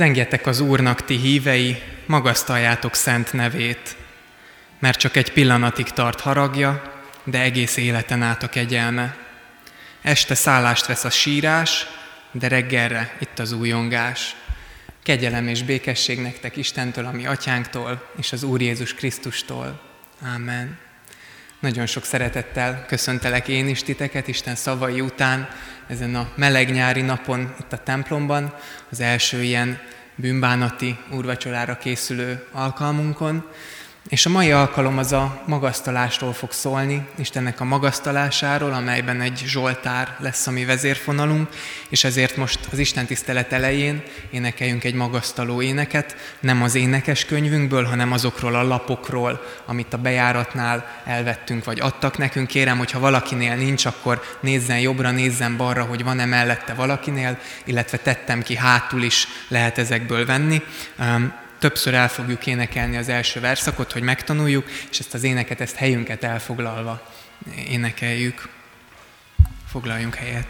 Zengjetek az Úrnak, ti hívei, magasztaljátok szent nevét, mert csak egy pillanatig tart haragja, de egész életen át a kegyelme. Este szállást vesz a sírás, de reggelre itt az újongás. Kegyelem és békesség nektek Istentől, ami atyánktól, és az Úr Jézus Krisztustól. Amen. Nagyon sok szeretettel köszöntelek én is titeket Isten szavai után ezen a meleg nyári napon itt a templomban, az első ilyen bűnbánati úrvacsorára készülő alkalmunkon. És a mai alkalom az a magasztalásról fog szólni, Istennek a magasztalásáról, amelyben egy Zsoltár lesz a mi vezérfonalunk, és ezért most az Isten tisztelet elején énekeljünk egy magasztaló éneket, nem az énekes könyvünkből, hanem azokról a lapokról, amit a bejáratnál elvettünk, vagy adtak nekünk. Kérem, hogyha valakinél nincs, akkor nézzen jobbra, nézzen balra, hogy van-e mellette valakinél, illetve tettem ki hátul is lehet ezekből venni többször el fogjuk énekelni az első verszakot, hogy megtanuljuk, és ezt az éneket, ezt helyünket elfoglalva énekeljük. Foglaljunk helyet.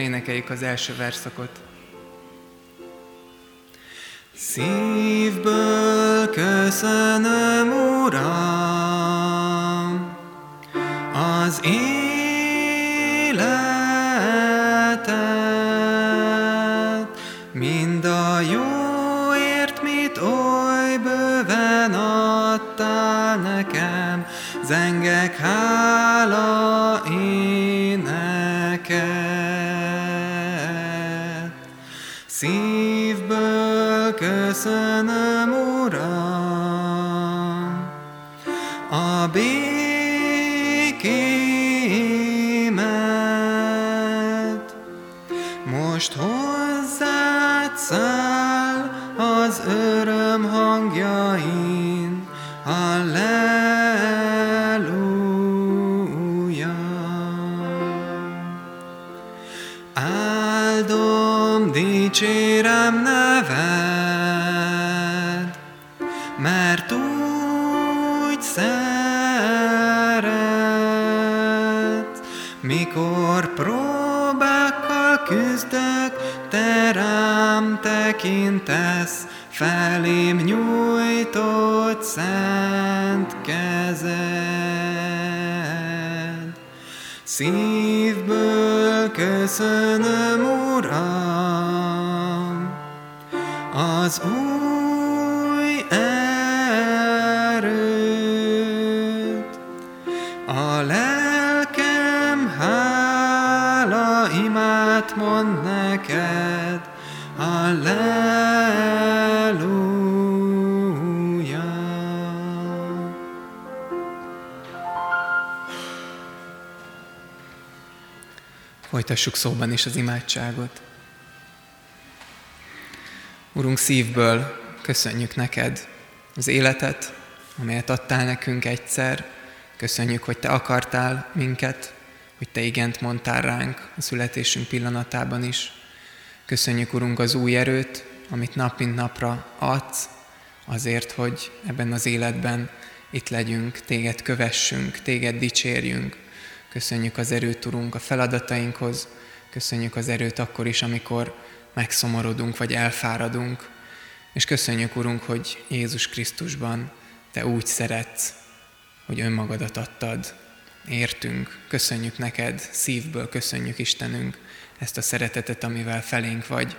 Énekeljük az első verszakot. Szívből köszönöm, Uram, az életet, mind a jóért, mit oly bőven adtál nekem, zengek hála Szívből mikor próbákkal küzdök, te rám tekintesz, felém nyújtott szent kezed. Szívből köszönöm, Uram, az új imát mond neked, Halleluja. Folytassuk szóban is az imádságot. Urunk, szívből köszönjük neked az életet, amelyet adtál nekünk egyszer. Köszönjük, hogy te akartál minket, hogy te igent mondtál ránk a születésünk pillanatában is. Köszönjük, Urunk, az új erőt, amit nap mint napra adsz, azért, hogy ebben az életben itt legyünk, téged kövessünk, téged dicsérjünk. Köszönjük az erőt, Urunk, a feladatainkhoz, köszönjük az erőt akkor is, amikor megszomorodunk vagy elfáradunk. És köszönjük, Urunk, hogy Jézus Krisztusban Te úgy szeretsz, hogy önmagadat adtad. Értünk, köszönjük neked, szívből köszönjük Istenünk ezt a szeretetet, amivel felénk vagy,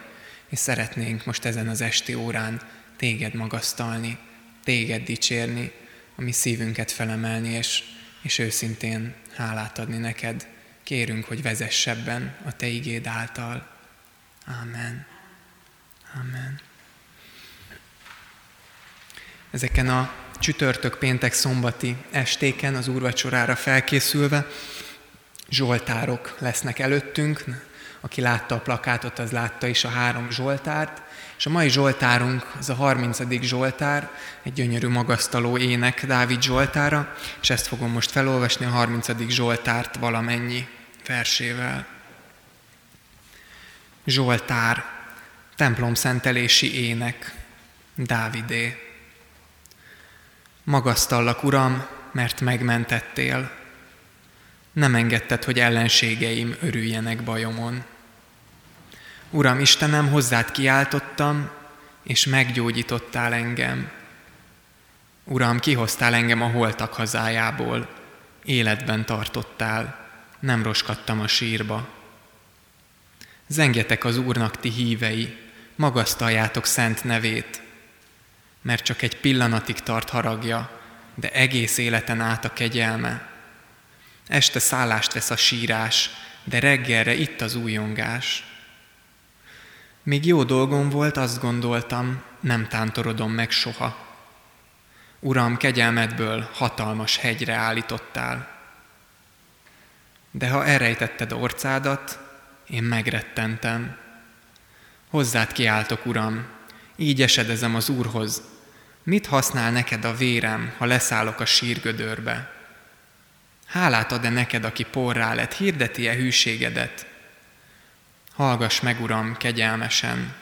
és szeretnénk most ezen az esti órán téged magasztalni, téged dicsérni, a mi szívünket felemelni, és, és őszintén hálát adni neked. Kérünk, hogy vezessebben a Te igéd által. Amen. Amen. Ezeken a csütörtök, péntek, szombati estéken az úrvacsorára felkészülve zsoltárok lesznek előttünk. Aki látta a plakátot, az látta is a három zsoltárt. És a mai zsoltárunk, az a 30. zsoltár, egy gyönyörű magasztaló ének Dávid zsoltára, és ezt fogom most felolvasni a 30. zsoltárt valamennyi versével. Zsoltár, templom szentelési ének, Dávidé. Magasztallak, Uram, mert megmentettél. Nem engedted, hogy ellenségeim örüljenek bajomon. Uram Istenem, hozzád kiáltottam, és meggyógyítottál engem. Uram, kihoztál engem a holtak hazájából, életben tartottál, nem roskadtam a sírba. Zengjetek az Úrnak ti hívei, magasztaljátok szent nevét, mert csak egy pillanatig tart haragja, de egész életen át a kegyelme. Este szállást vesz a sírás, de reggelre itt az újongás. Még jó dolgom volt, azt gondoltam, nem tántorodom meg soha. Uram, kegyelmedből hatalmas hegyre állítottál. De ha elrejtetted orcádat, én megrettentem. Hozzád kiáltok, Uram, így esedezem az Úrhoz. Mit használ neked a vérem, ha leszállok a sírgödörbe? Hálát ad-e neked, aki porrá lett, hirdeti-e hűségedet? Hallgass meg, Uram, kegyelmesen,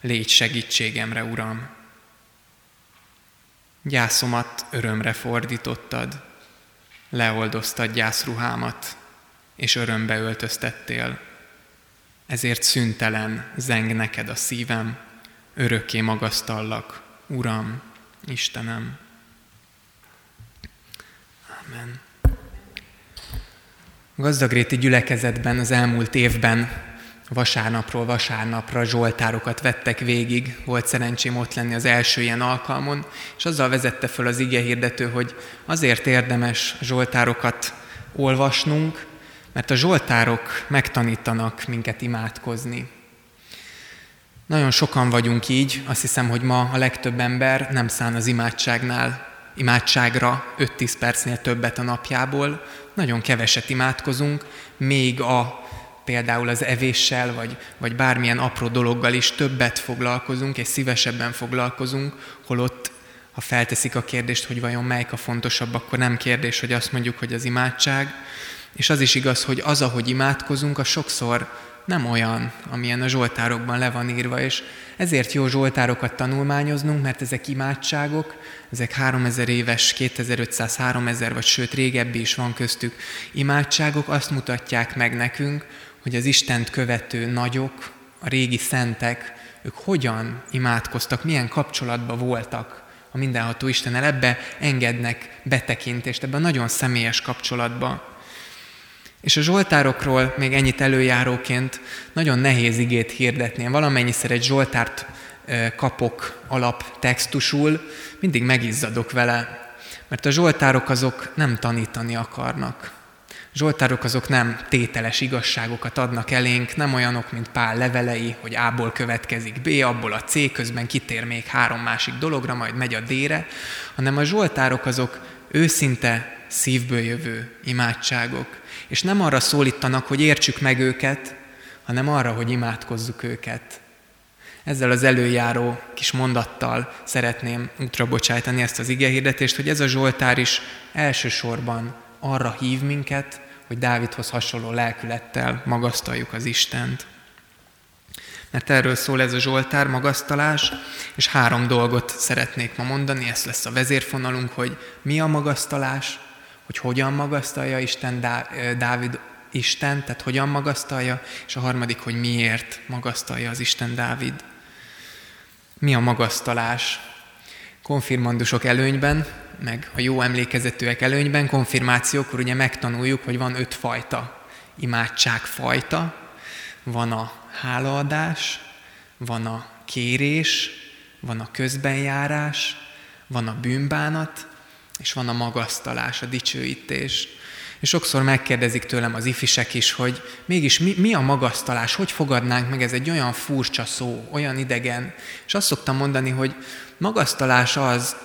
légy segítségemre, Uram. Gyászomat örömre fordítottad, leoldoztad gyászruhámat, és örömbe öltöztettél. Ezért szüntelen zeng neked a szívem, örökké magasztallak, Uram, Istenem. Amen. A gazdagréti gyülekezetben az elmúlt évben vasárnapról vasárnapra zsoltárokat vettek végig, volt szerencsém ott lenni az első ilyen alkalmon, és azzal vezette föl az ige hirdető, hogy azért érdemes zsoltárokat olvasnunk, mert a zsoltárok megtanítanak minket imádkozni. Nagyon sokan vagyunk így, azt hiszem, hogy ma a legtöbb ember nem szán az imádságnál, imádságra 5-10 percnél többet a napjából, nagyon keveset imádkozunk, még a például az evéssel, vagy, vagy bármilyen apró dologgal is többet foglalkozunk, és szívesebben foglalkozunk, holott ha felteszik a kérdést, hogy vajon melyik a fontosabb, akkor nem kérdés, hogy azt mondjuk, hogy az imádság. És az is igaz, hogy az, ahogy imádkozunk, a sokszor nem olyan, amilyen a zsoltárokban le van írva, és ezért jó zsoltárokat tanulmányoznunk, mert ezek imádságok, ezek 3000 éves, 2500, 3000 vagy sőt régebbi is van köztük imádságok, azt mutatják meg nekünk, hogy az Istent követő nagyok, a régi szentek, ők hogyan imádkoztak, milyen kapcsolatban voltak a mindenható Istennel, ebbe engednek betekintést, ebben nagyon személyes kapcsolatba. És a Zsoltárokról még ennyit előjáróként nagyon nehéz igét hirdetni. Én valamennyiszer egy Zsoltárt kapok alaptextusul, mindig megizzadok vele, mert a Zsoltárok azok nem tanítani akarnak. Zsoltárok azok nem tételes igazságokat adnak elénk, nem olyanok, mint Pál levelei, hogy A-ból következik B, abból a C, közben kitér még három másik dologra, majd megy a D-re, hanem a Zsoltárok azok őszinte, szívből jövő imádságok. És nem arra szólítanak, hogy értsük meg őket, hanem arra, hogy imádkozzuk őket. Ezzel az előjáró kis mondattal szeretném útra ezt az igehirdetést, hogy ez a Zsoltár is elsősorban arra hív minket, hogy Dávidhoz hasonló lelkülettel magasztaljuk az Istent. Mert erről szól ez a Zsoltár, magasztalás, és három dolgot szeretnék ma mondani, ez lesz a vezérfonalunk, hogy mi a magasztalás, hogy hogyan magasztalja Isten Dávid Isten, tehát hogyan magasztalja, és a harmadik, hogy miért magasztalja az Isten Dávid. Mi a magasztalás? Konfirmandusok előnyben, meg a jó emlékezetűek előnyben, konfirmációkor ugye megtanuljuk, hogy van öt fajta imádságfajta, van a hálaadás, van a kérés, van a közbenjárás, van a bűnbánat, és van a magasztalás, a dicsőítés. És sokszor megkérdezik tőlem az ifisek is, hogy mégis mi, mi a magasztalás, hogy fogadnánk meg, ez egy olyan furcsa szó, olyan idegen. És azt szoktam mondani, hogy magasztalás az,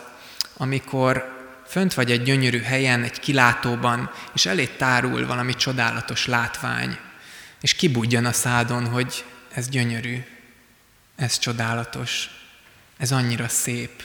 amikor fönt vagy egy gyönyörű helyen, egy kilátóban, és elé tárul valami csodálatos látvány, és kibudjan a szádon, hogy ez gyönyörű, ez csodálatos, ez annyira szép.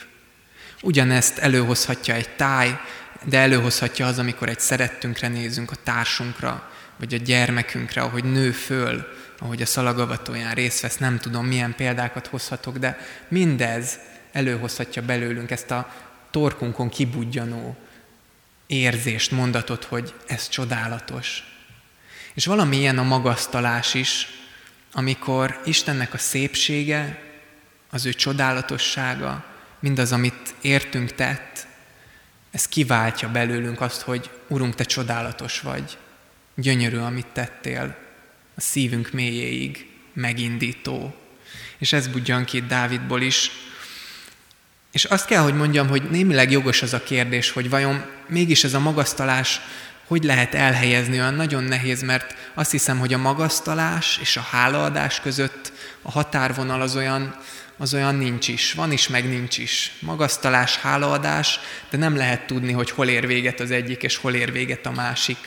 Ugyanezt előhozhatja egy táj, de előhozhatja az, amikor egy szerettünkre nézünk, a társunkra, vagy a gyermekünkre, ahogy nő föl, ahogy a szalagavatóján részt vesz, nem tudom, milyen példákat hozhatok, de mindez előhozhatja belőlünk ezt a torkunkon kibudjanó érzést, mondatot, hogy ez csodálatos. És valami ilyen a magasztalás is, amikor Istennek a szépsége, az ő csodálatossága, mindaz, amit értünk tett, ez kiváltja belőlünk azt, hogy Urunk, Te csodálatos vagy, gyönyörű, amit tettél, a szívünk mélyéig megindító. És ez budjan ki Dávidból is. És azt kell, hogy mondjam, hogy némileg jogos az a kérdés, hogy vajon mégis ez a magasztalás hogy lehet elhelyezni, olyan nagyon nehéz, mert azt hiszem, hogy a magasztalás és a hálaadás között a határvonal az olyan, az olyan nincs is. Van is, meg nincs is. Magasztalás, hálaadás, de nem lehet tudni, hogy hol ér véget az egyik, és hol ér véget a másik.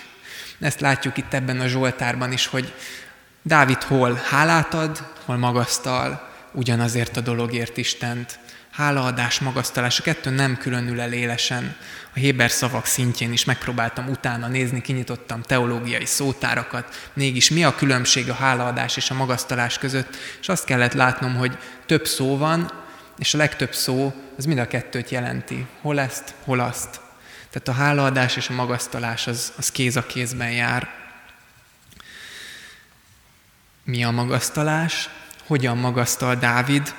Ezt látjuk itt ebben a Zsoltárban is, hogy Dávid hol hálát ad, hol magasztal, ugyanazért a dologért Istent hálaadás, magasztalás, a kettő nem különül el élesen. A Héber szavak szintjén is megpróbáltam utána nézni, kinyitottam teológiai szótárakat, mégis mi a különbség a hálaadás és a magasztalás között, és azt kellett látnom, hogy több szó van, és a legtöbb szó az mind a kettőt jelenti. Hol ezt, hol azt. Tehát a hálaadás és a magasztalás az, az kéz a kézben jár. Mi a magasztalás? Hogyan magasztal Dávid?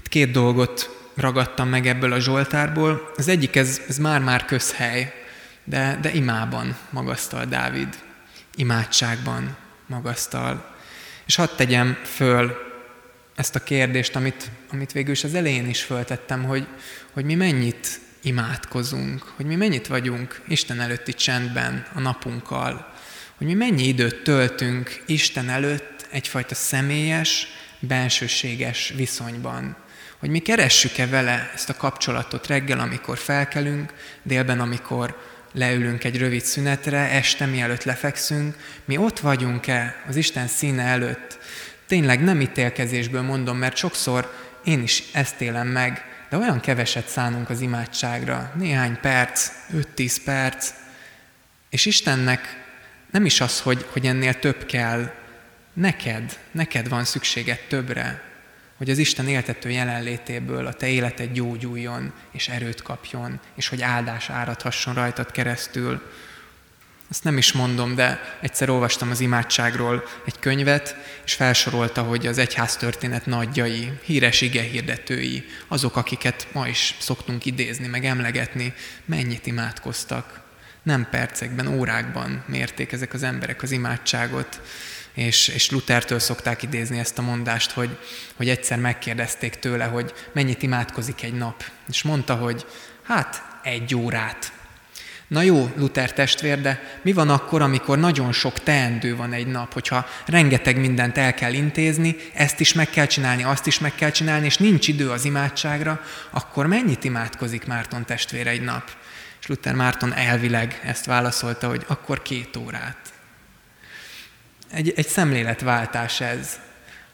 Itt két dolgot ragadtam meg ebből a Zsoltárból. Az egyik, ez, ez már-már közhely, de, de imában magasztal Dávid. Imádságban magasztal. És hadd tegyem föl ezt a kérdést, amit, amit végül is az elején is föltettem, hogy, hogy mi mennyit imádkozunk, hogy mi mennyit vagyunk Isten előtti csendben a napunkkal, hogy mi mennyi időt töltünk Isten előtt egyfajta személyes, bensőséges viszonyban. Hogy mi keressük-e vele ezt a kapcsolatot reggel, amikor felkelünk, délben, amikor leülünk egy rövid szünetre, este mielőtt lefekszünk, mi ott vagyunk-e az Isten színe előtt. Tényleg nem ítélkezésből mondom, mert sokszor én is ezt élem meg, de olyan keveset szánunk az imádságra, néhány perc, 5-10 perc, és Istennek nem is az, hogy, hogy ennél több kell, neked, neked van szükséged többre, hogy az Isten éltető jelenlétéből a te életed gyógyuljon, és erőt kapjon, és hogy áldás áradhasson rajtad keresztül. Ezt nem is mondom, de egyszer olvastam az imádságról egy könyvet, és felsorolta, hogy az egyház történet nagyjai, híres ige hirdetői, azok, akiket ma is szoktunk idézni, meg emlegetni, mennyit imádkoztak. Nem percekben, órákban mérték ezek az emberek az imádságot és, és Luthertől szokták idézni ezt a mondást, hogy, hogy egyszer megkérdezték tőle, hogy mennyit imádkozik egy nap. És mondta, hogy hát egy órát. Na jó, Luther testvér, de mi van akkor, amikor nagyon sok teendő van egy nap, hogyha rengeteg mindent el kell intézni, ezt is meg kell csinálni, azt is meg kell csinálni, és nincs idő az imádságra, akkor mennyit imádkozik Márton testvér egy nap? És Luther Márton elvileg ezt válaszolta, hogy akkor két órát egy, egy szemléletváltás ez,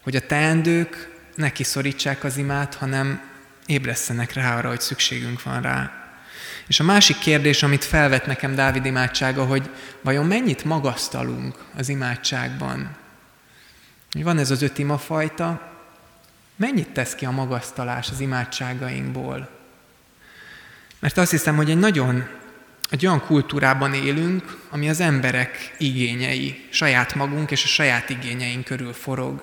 hogy a teendők ne kiszorítsák az imát, hanem ébresztenek rá arra, hogy szükségünk van rá. És a másik kérdés, amit felvet nekem Dávid imádsága, hogy vajon mennyit magasztalunk az imádságban? Van ez az öt imafajta, mennyit tesz ki a magasztalás az imádságainkból? Mert azt hiszem, hogy egy nagyon egy olyan kultúrában élünk, ami az emberek igényei, saját magunk és a saját igényeink körül forog.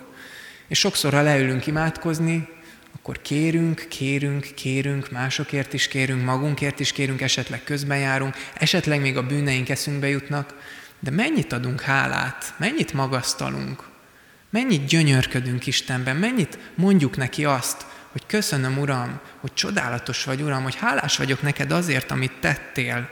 És sokszor, ha leülünk imádkozni, akkor kérünk, kérünk, kérünk, másokért is kérünk, magunkért is kérünk, esetleg közben járunk, esetleg még a bűneink eszünkbe jutnak, de mennyit adunk hálát, mennyit magasztalunk, mennyit gyönyörködünk Istenben, mennyit mondjuk neki azt, hogy köszönöm, Uram, hogy csodálatos vagy, Uram, hogy hálás vagyok neked azért, amit tettél.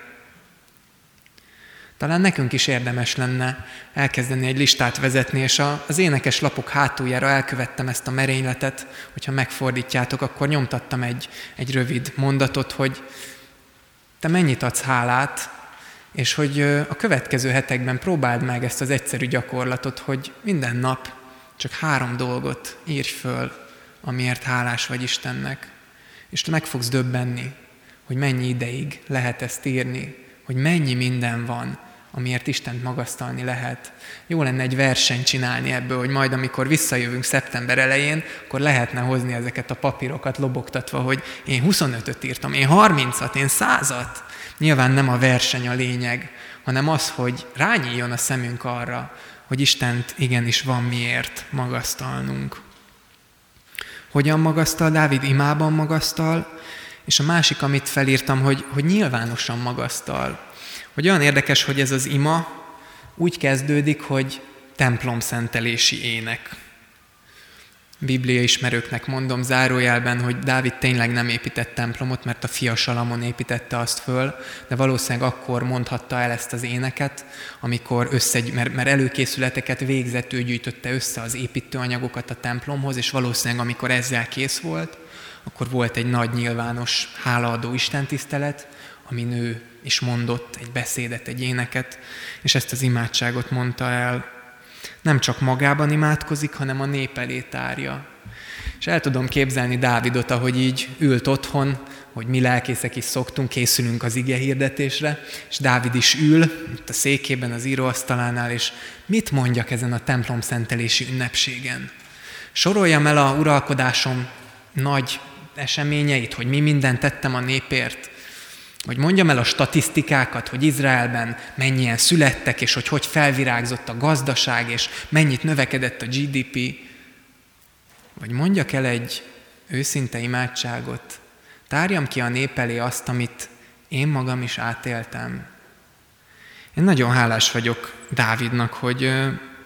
Talán nekünk is érdemes lenne elkezdeni egy listát vezetni, és az énekes lapok hátuljára elkövettem ezt a merényletet, hogyha megfordítjátok, akkor nyomtattam egy, egy rövid mondatot, hogy te mennyit adsz hálát, és hogy a következő hetekben próbáld meg ezt az egyszerű gyakorlatot, hogy minden nap csak három dolgot írj föl, amiért hálás vagy Istennek. És te meg fogsz döbbenni, hogy mennyi ideig lehet ezt írni, hogy mennyi minden van, amiért Istent magasztalni lehet. Jó lenne egy versenyt csinálni ebből, hogy majd amikor visszajövünk szeptember elején, akkor lehetne hozni ezeket a papírokat lobogtatva, hogy én 25-öt írtam, én 30-at, én 100-at. Nyilván nem a verseny a lényeg, hanem az, hogy rányíljon a szemünk arra, hogy Istent igenis van miért magasztalnunk. Hogyan magasztal? Dávid imában magasztal, és a másik, amit felírtam, hogy, hogy nyilvánosan magasztal. Hogy olyan érdekes, hogy ez az ima úgy kezdődik, hogy templom szentelési ének. Biblia ismerőknek mondom zárójelben, hogy Dávid tényleg nem épített templomot, mert a fia Salamon építette azt föl, de valószínűleg akkor mondhatta el ezt az éneket, amikor össze, mert, mert előkészületeket végzett, ő gyűjtötte össze az építőanyagokat a templomhoz, és valószínűleg amikor ezzel kész volt, akkor volt egy nagy nyilvános hálaadó istentisztelet, amin ő is mondott egy beszédet, egy éneket, és ezt az imádságot mondta el nem csak magában imádkozik, hanem a nép elé tárja. És el tudom képzelni Dávidot, ahogy így ült otthon, hogy mi lelkészek is szoktunk, készülünk az ige hirdetésre, és Dávid is ül itt a székében, az íróasztalánál, és mit mondjak ezen a templom szentelési ünnepségen? Soroljam el a uralkodásom nagy eseményeit, hogy mi mindent tettem a népért, hogy mondjam el a statisztikákat, hogy Izraelben mennyien születtek, és hogy hogy felvirágzott a gazdaság, és mennyit növekedett a GDP, vagy mondjak el egy őszinte imádságot, tárjam ki a nép elé azt, amit én magam is átéltem. Én nagyon hálás vagyok Dávidnak, hogy,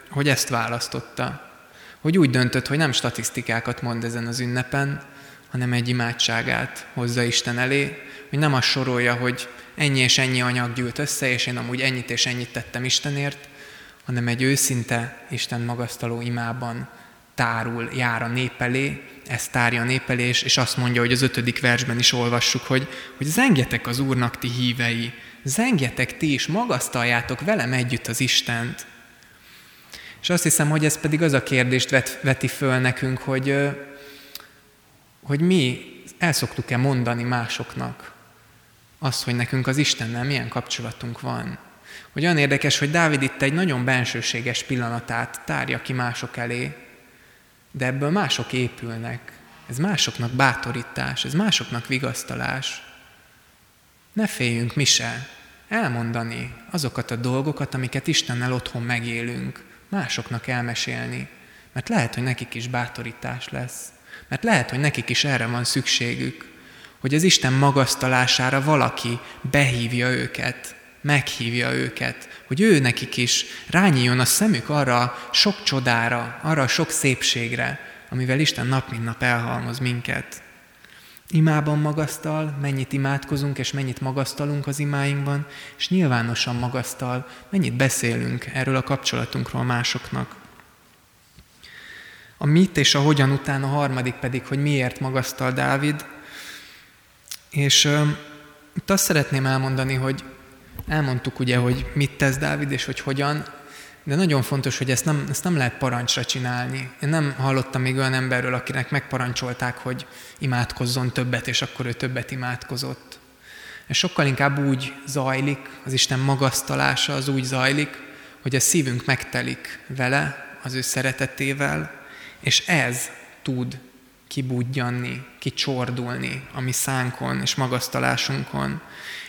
hogy ezt választotta. Hogy úgy döntött, hogy nem statisztikákat mond ezen az ünnepen, hanem egy imádságát hozza Isten elé, hogy nem azt sorolja, hogy ennyi és ennyi anyag gyűlt össze, és én amúgy ennyit és ennyit tettem Istenért, hanem egy őszinte Isten magasztaló imában tárul, jár a nép elé, ezt tárja a nép és, és azt mondja, hogy az ötödik versben is olvassuk, hogy, hogy zengjetek az Úrnak ti hívei, zengjetek ti is, magasztaljátok velem együtt az Istent. És azt hiszem, hogy ez pedig az a kérdést vet, veti föl nekünk, hogy, hogy mi el szoktuk-e mondani másoknak, az, hogy nekünk az Istennel milyen kapcsolatunk van. Hogy olyan érdekes, hogy Dávid itt egy nagyon bensőséges pillanatát tárja ki mások elé, de ebből mások épülnek. Ez másoknak bátorítás, ez másoknak vigasztalás. Ne féljünk mi se elmondani azokat a dolgokat, amiket Istennel otthon megélünk, másoknak elmesélni, mert lehet, hogy nekik is bátorítás lesz, mert lehet, hogy nekik is erre van szükségük hogy az Isten magasztalására valaki behívja őket, meghívja őket, hogy ő nekik is rányíjon a szemük arra sok csodára, arra sok szépségre, amivel Isten nap mint nap elhalmoz minket. Imában magasztal, mennyit imádkozunk és mennyit magasztalunk az imáinkban, és nyilvánosan magasztal, mennyit beszélünk erről a kapcsolatunkról másoknak. A mit és a hogyan után a harmadik pedig, hogy miért magasztal Dávid, és uh, itt azt szeretném elmondani, hogy elmondtuk ugye, hogy mit tesz Dávid, és hogy hogyan, de nagyon fontos, hogy ezt nem, ezt nem lehet parancsra csinálni. Én nem hallottam még olyan emberről, akinek megparancsolták, hogy imádkozzon többet, és akkor ő többet imádkozott. Ez sokkal inkább úgy zajlik, az Isten magasztalása az úgy zajlik, hogy a szívünk megtelik vele, az ő szeretetével, és ez tud kibudjanni, kicsordulni a mi szánkon és magasztalásunkon.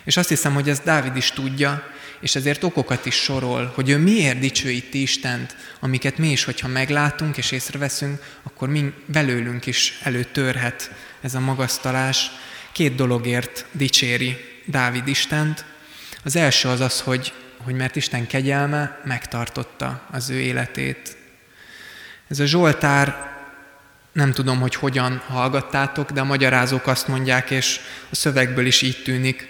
És azt hiszem, hogy ezt Dávid is tudja, és ezért okokat is sorol, hogy ő miért dicsőíti Istent, amiket mi is, hogyha meglátunk és észreveszünk, akkor mi belőlünk is előtörhet ez a magasztalás. Két dologért dicséri Dávid Istent. Az első az az, hogy, hogy mert Isten kegyelme megtartotta az ő életét. Ez a Zsoltár nem tudom, hogy hogyan hallgattátok, de a magyarázók azt mondják, és a szövegből is így tűnik,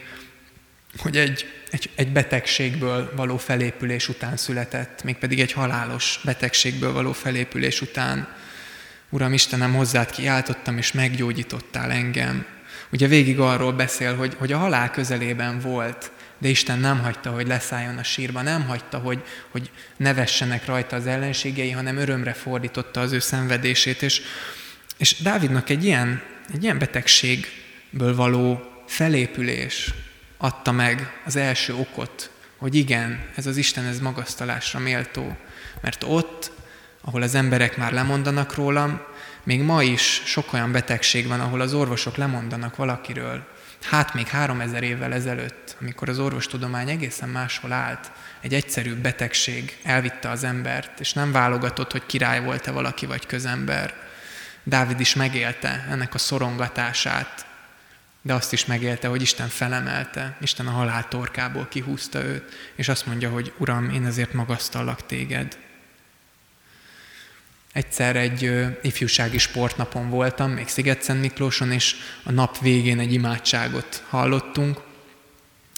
hogy egy, egy, egy betegségből való felépülés után született, mégpedig egy halálos betegségből való felépülés után. Uram Istenem, hozzád kiáltottam, és meggyógyítottál engem. Ugye végig arról beszél, hogy, hogy a halál közelében volt, de Isten nem hagyta, hogy leszálljon a sírba, nem hagyta, hogy, hogy nevessenek rajta az ellenségei, hanem örömre fordította az ő szenvedését. És, és Dávidnak egy ilyen, egy ilyen betegségből való felépülés adta meg az első okot, hogy igen, ez az Isten, ez magasztalásra méltó. Mert ott, ahol az emberek már lemondanak rólam, még ma is sok olyan betegség van, ahol az orvosok lemondanak valakiről, Hát még három ezer évvel ezelőtt, amikor az orvostudomány egészen máshol állt, egy egyszerű betegség elvitte az embert, és nem válogatott, hogy király volt-e valaki vagy közember. Dávid is megélte ennek a szorongatását, de azt is megélte, hogy Isten felemelte, Isten a halál torkából kihúzta őt, és azt mondja, hogy Uram, én ezért magasztallak téged. Egyszer egy ifjúsági sportnapon voltam, még Sziget-Szent Miklóson, és a nap végén egy imádságot hallottunk,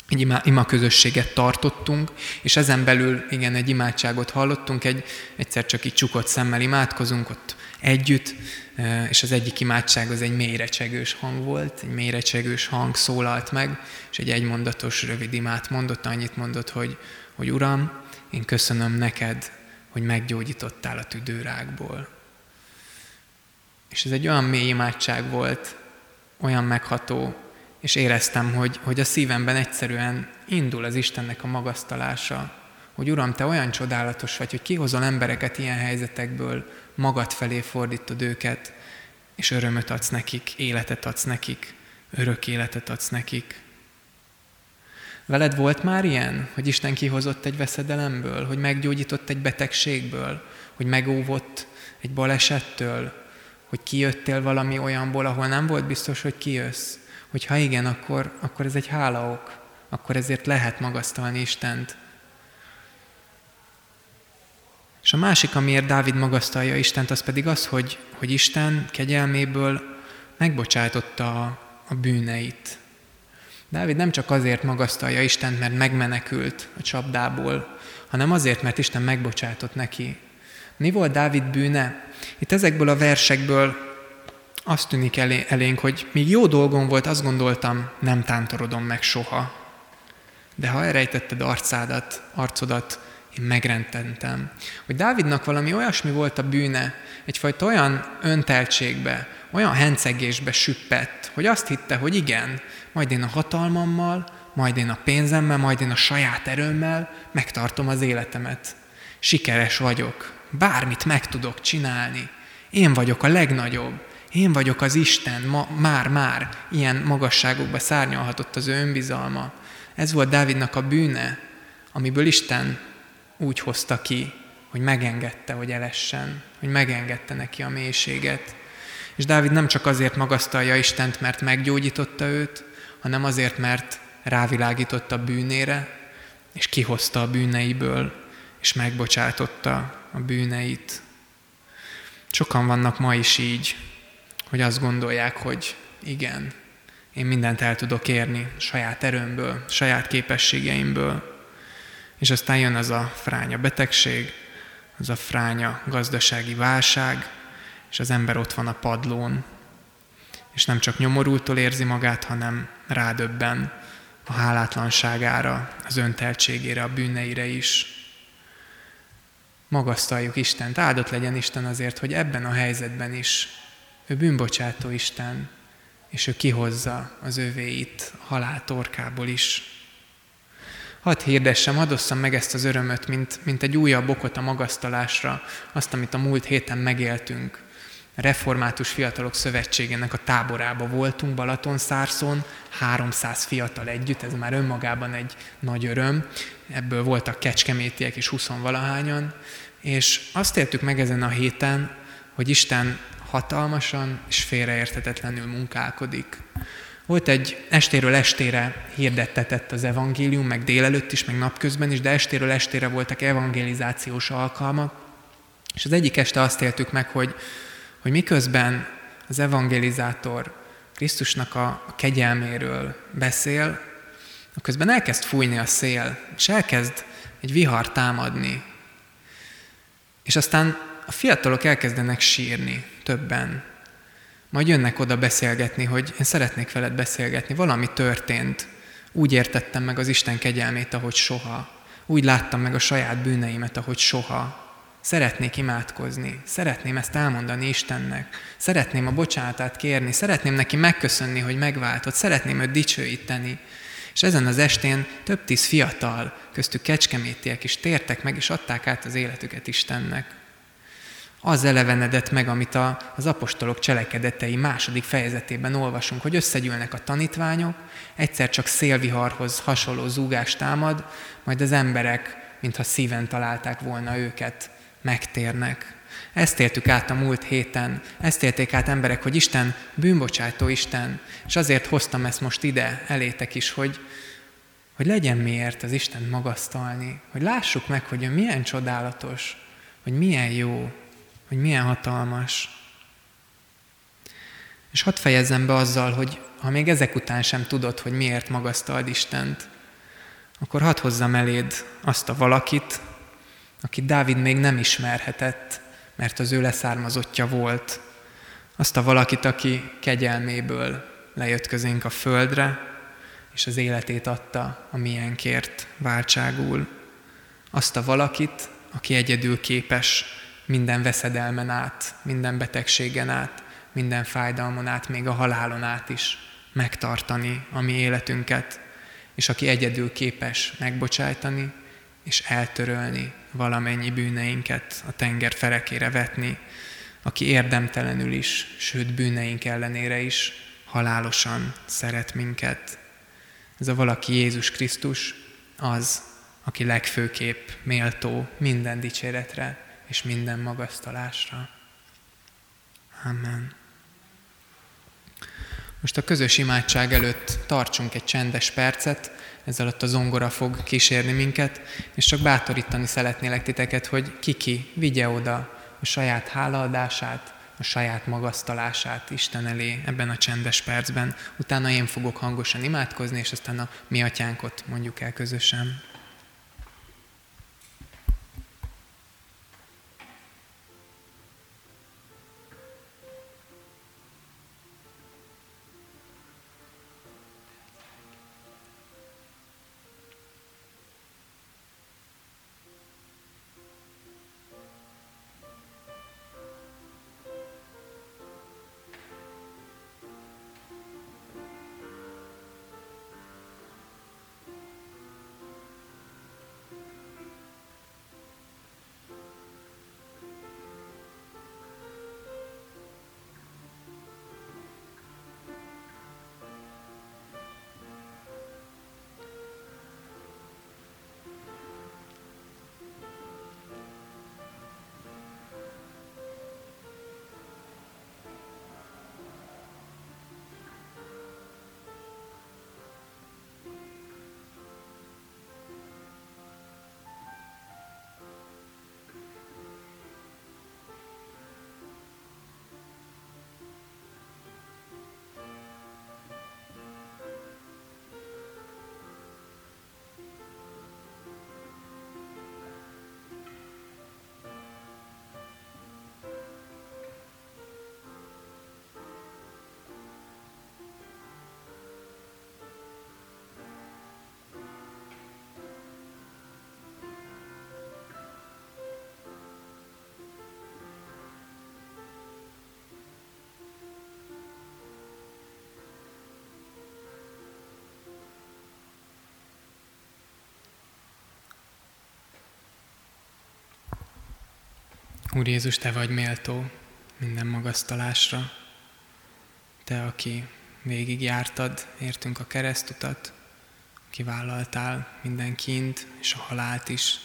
egy ima, ima közösséget tartottunk, és ezen belül igen, egy imádságot hallottunk, egy, egyszer csak így csukott szemmel imádkozunk ott együtt, és az egyik imádság az egy mélyrecsegős hang volt, egy mélyrecsegős hang szólalt meg, és egy egymondatos rövid imát mondott, annyit mondott, hogy, hogy Uram, én köszönöm neked hogy meggyógyítottál a tüdőrákból. És ez egy olyan mély imádság volt, olyan megható, és éreztem, hogy, hogy a szívemben egyszerűen indul az Istennek a magasztalása, hogy Uram, Te olyan csodálatos vagy, hogy kihozol embereket ilyen helyzetekből, magad felé fordítod őket, és örömöt adsz nekik, életet adsz nekik, örök életet adsz nekik. Veled volt már ilyen, hogy Isten kihozott egy veszedelemből, hogy meggyógyított egy betegségből, hogy megóvott egy balesettől, hogy kijöttél valami olyanból, ahol nem volt biztos, hogy kijössz. Hogy ha igen, akkor, akkor ez egy hálaok, akkor ezért lehet magasztalni Istent. És a másik, amiért Dávid magasztalja Istent, az pedig az, hogy, hogy Isten kegyelméből megbocsátotta a, a bűneit, Dávid nem csak azért magasztalja Istent, mert megmenekült a csapdából, hanem azért, mert Isten megbocsátott neki. Mi volt Dávid bűne? Itt ezekből a versekből azt tűnik elé, elénk, hogy míg jó dolgom volt, azt gondoltam, nem tántorodom meg soha. De ha elrejtetted arcádat, arcodat, én megrententem. Hogy Dávidnak valami olyasmi volt a bűne, egyfajta olyan önteltségbe, olyan hencegésbe süppett, hogy azt hitte, hogy igen, majd én a hatalmammal, majd én a pénzemmel, majd én a saját erőmmel megtartom az életemet. Sikeres vagyok, bármit meg tudok csinálni. Én vagyok a legnagyobb, én vagyok az Isten, ma, már, már ilyen magasságokba szárnyalhatott az ő önbizalma. Ez volt Dávidnak a bűne, amiből Isten úgy hozta ki, hogy megengedte, hogy elessen, hogy megengedte neki a mélységet. És Dávid nem csak azért magasztalja Istent, mert meggyógyította őt, hanem azért, mert rávilágított a bűnére, és kihozta a bűneiből, és megbocsátotta a bűneit. Sokan vannak ma is így, hogy azt gondolják, hogy igen, én mindent el tudok érni saját erőmből, saját képességeimből, és aztán jön az a fránya betegség, az a fránya gazdasági válság, és az ember ott van a padlón, és nem csak nyomorultól érzi magát, hanem rádöbben a hálátlanságára, az önteltségére, a bűneire is. Magasztaljuk Istent, áldott legyen Isten azért, hogy ebben a helyzetben is ő bűnbocsátó Isten, és ő kihozza az övéit a halál torkából is. Hadd hirdessem, hadd osszam meg ezt az örömöt, mint, mint egy újabb okot a magasztalásra, azt, amit a múlt héten megéltünk, Református Fiatalok Szövetségének a táborába voltunk Balatonszárszon, 300 fiatal együtt, ez már önmagában egy nagy öröm. Ebből voltak kecskemétiek is 20 valahányan, és azt éltük meg ezen a héten, hogy Isten hatalmasan és félreérthetetlenül munkálkodik. Volt egy estéről estére hirdettetett az evangélium, meg délelőtt is, meg napközben is, de estéről estére voltak evangelizációs alkalmak, és az egyik este azt éltük meg, hogy, hogy miközben az evangelizátor Krisztusnak a kegyelméről beszél, közben elkezd fújni a szél, és elkezd egy vihar támadni. És aztán a fiatalok elkezdenek sírni, többen. Majd jönnek oda beszélgetni, hogy én szeretnék veled beszélgetni, valami történt. Úgy értettem meg az Isten kegyelmét, ahogy soha. Úgy láttam meg a saját bűneimet, ahogy soha. Szeretnék imádkozni, szeretném ezt elmondani Istennek, szeretném a bocsánatát kérni, szeretném neki megköszönni, hogy megváltott, szeretném őt dicsőíteni. És ezen az estén több tíz fiatal, köztük kecskemétiek is tértek meg, és adták át az életüket Istennek az elevenedett meg, amit a, az apostolok cselekedetei második fejezetében olvasunk, hogy összegyűlnek a tanítványok, egyszer csak szélviharhoz hasonló zúgást támad, majd az emberek, mintha szíven találták volna őket, megtérnek. Ezt éltük át a múlt héten, ezt élték át emberek, hogy Isten bűnbocsátó Isten, és azért hoztam ezt most ide elétek is, hogy, hogy legyen miért az Isten magasztalni, hogy lássuk meg, hogy ő milyen csodálatos, hogy milyen jó, hogy milyen hatalmas. És hadd fejezzem be azzal, hogy ha még ezek után sem tudod, hogy miért magasztald Istent, akkor hadd hozzam eléd azt a valakit, akit Dávid még nem ismerhetett, mert az ő leszármazottja volt. Azt a valakit, aki kegyelméből lejött közénk a földre, és az életét adta a miénkért váltságul. Azt a valakit, aki egyedül képes minden veszedelmen át, minden betegségen át, minden fájdalmon át, még a halálon át is megtartani a mi életünket, és aki egyedül képes megbocsájtani és eltörölni valamennyi bűneinket, a tenger ferekére vetni, aki érdemtelenül is, sőt bűneink ellenére is halálosan szeret minket. Ez a valaki Jézus Krisztus az, aki legfőképp méltó minden dicséretre, és minden magasztalásra. Amen. Most a közös imádság előtt tartsunk egy csendes percet, ez alatt a zongora fog kísérni minket, és csak bátorítani szeretnélek titeket, hogy kiki vigye oda a saját hálaadását, a saját magasztalását Isten elé ebben a csendes percben. Utána én fogok hangosan imádkozni, és aztán a mi atyánkot mondjuk el közösen. Úr Jézus, Te vagy méltó, minden magasztalásra. Te, aki végig jártad, értünk a keresztutat, kivállaltál minden kint és a halált is,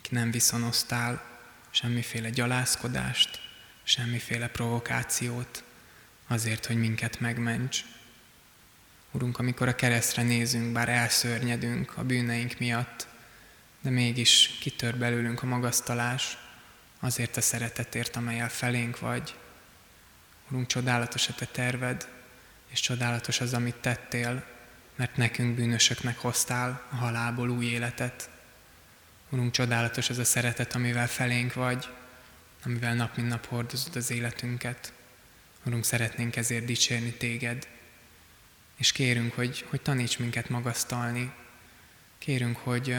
ki nem viszonoztál semmiféle gyalázkodást, semmiféle provokációt, azért, hogy minket megments. Urunk, amikor a keresztre nézünk, bár elszörnyedünk a bűneink miatt, de mégis kitör belőlünk a magasztalás, azért a szeretetért, amelyel felénk vagy. Urunk, csodálatos a Te terved, és csodálatos az, amit tettél, mert nekünk bűnösöknek hoztál a halálból új életet. Urunk, csodálatos az a szeretet, amivel felénk vagy, amivel nap mint nap hordozod az életünket. Urunk, szeretnénk ezért dicsérni Téged, és kérünk, hogy, hogy taníts minket magasztalni. Kérünk, hogy,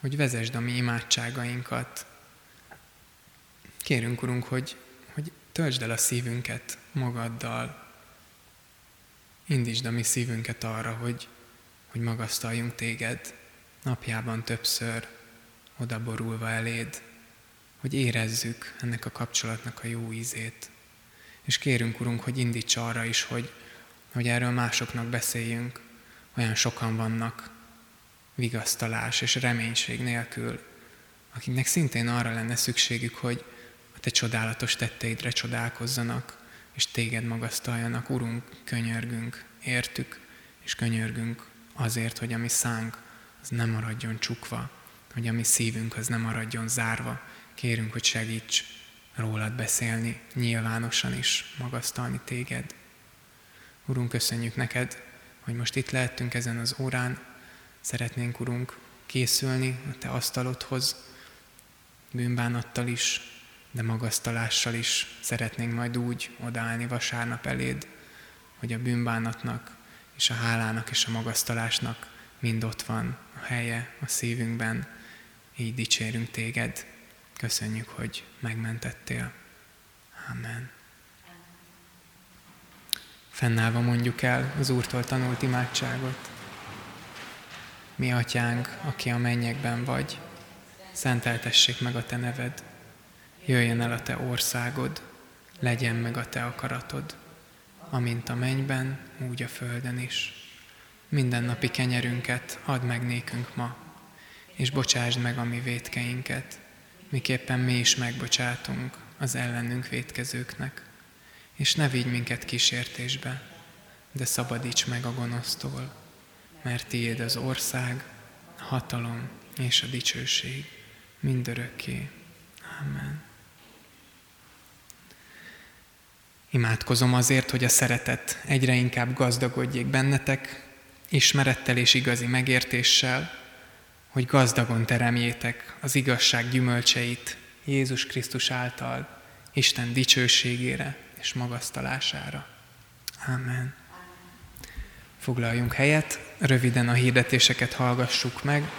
hogy vezesd a mi imádságainkat. Kérünk, Urunk, hogy, hogy töltsd el a szívünket magaddal. Indítsd a mi szívünket arra, hogy, hogy magasztaljunk Téged napjában többször, odaborulva eléd, hogy érezzük ennek a kapcsolatnak a jó ízét. És kérünk, Urunk, hogy indíts arra is, hogy, hogy erről másoknak beszéljünk. Olyan sokan vannak vigasztalás és reménység nélkül, akiknek szintén arra lenne szükségük, hogy a Te csodálatos tetteidre csodálkozzanak, és Téged magasztaljanak. Urunk, könyörgünk, értük, és könyörgünk azért, hogy a mi szánk az nem maradjon csukva, hogy a mi szívünk az nem maradjon zárva. Kérünk, hogy segíts rólad beszélni, nyilvánosan is magasztalni téged. Urunk, köszönjük neked, hogy most itt lehettünk ezen az órán. Szeretnénk, Urunk, készülni a Te asztalodhoz, bűnbánattal is, de magasztalással is szeretnénk majd úgy odállni vasárnap eléd, hogy a bűnbánatnak és a hálának és a magasztalásnak mind ott van a helye a szívünkben. Így dicsérünk téged. Köszönjük, hogy megmentettél. Amen. Fennállva mondjuk el az Úrtól tanult imádságot. Mi atyánk, aki a mennyekben vagy, szenteltessék meg a te neved. Jöjjön el a te országod, legyen meg a te akaratod, amint a mennyben, úgy a földön is. Minden napi kenyerünket add meg nékünk ma, és bocsásd meg a mi vétkeinket, miképpen mi is megbocsátunk az ellenünk vétkezőknek. És ne vigy minket kísértésbe, de szabadíts meg a gonosztól, mert tiéd az ország, a hatalom és a dicsőség mindörökké. Amen. Imádkozom azért, hogy a szeretet egyre inkább gazdagodjék bennetek, ismerettel és igazi megértéssel, hogy gazdagon teremjétek az igazság gyümölcseit Jézus Krisztus által, Isten dicsőségére és magasztalására. Amen. Foglaljunk helyet, röviden a hirdetéseket hallgassuk meg.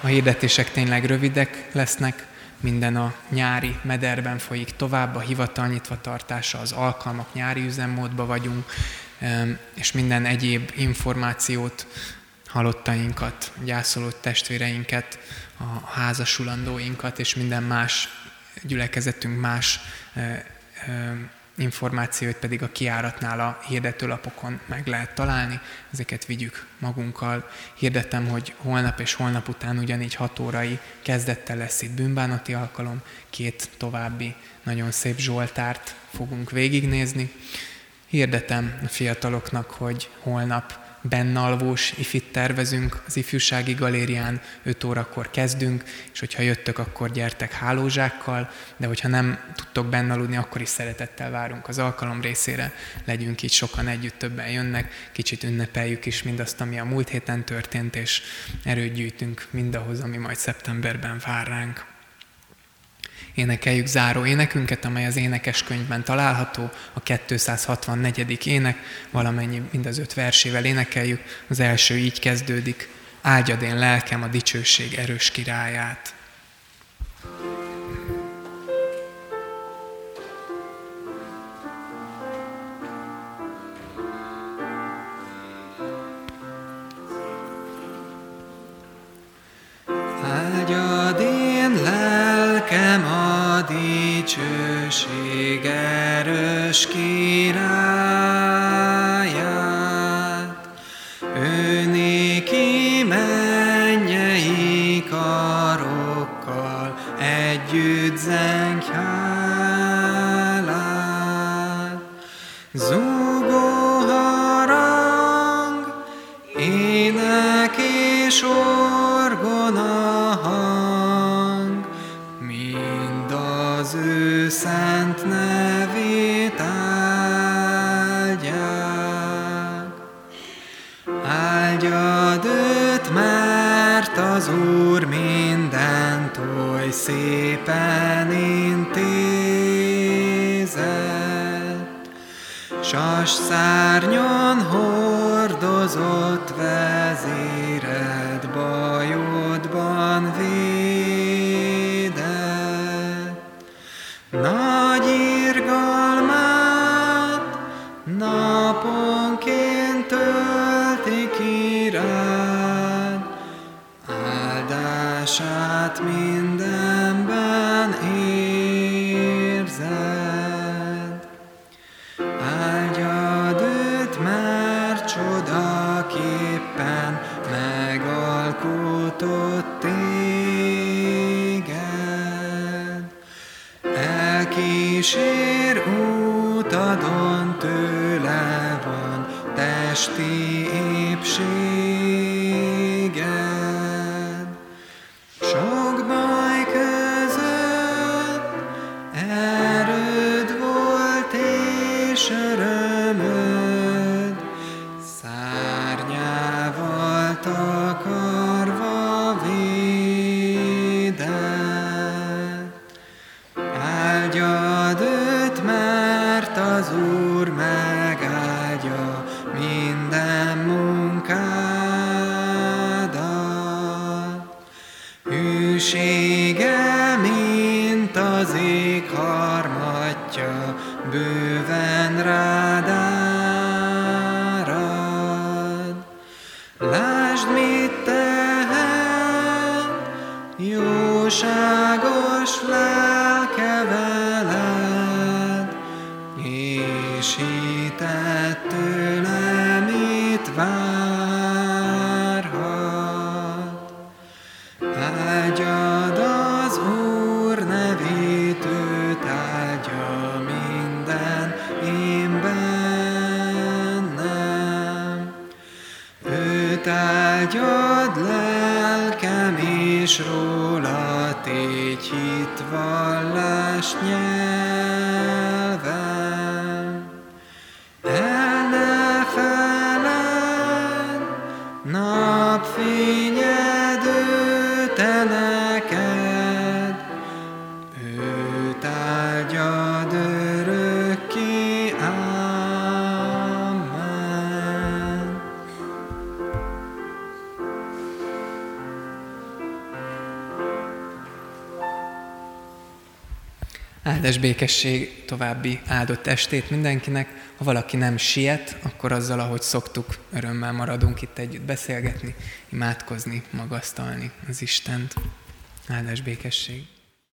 A hirdetések tényleg rövidek lesznek, minden a nyári mederben folyik tovább, a hivatal nyitva tartása, az alkalmak nyári üzemmódba vagyunk, és minden egyéb információt halottainkat, gyászoló testvéreinket, a házasulandóinkat és minden más gyülekezetünk más információit pedig a kiáratnál a hirdetőlapokon meg lehet találni, ezeket vigyük magunkkal. Hirdetem, hogy holnap és holnap után ugyanígy 6 órai kezdettel lesz itt bűnbánati alkalom, két további nagyon szép Zsoltárt fogunk végignézni. Hirdetem a fiataloknak, hogy holnap bennalvós ifit tervezünk az ifjúsági galérián, 5 órakor kezdünk, és hogyha jöttök, akkor gyertek hálózsákkal, de hogyha nem tudtok bennaludni, akkor is szeretettel várunk az alkalom részére, legyünk itt sokan együtt, többen jönnek, kicsit ünnepeljük is mindazt, ami a múlt héten történt, és erőt gyűjtünk mindahhoz, ami majd szeptemberben vár ránk énekeljük záró énekünket, amely az énekeskönyvben található, a 264. ének, valamennyi mind az öt versével énekeljük. Az első így kezdődik, áldjad én lelkem a dicsőség erős királyát. ты. Készített tőlem itt vár. áldás békesség további áldott estét mindenkinek. Ha valaki nem siet, akkor azzal, ahogy szoktuk, örömmel maradunk itt együtt beszélgetni, imádkozni, magasztalni az Istent. Áldás békesség.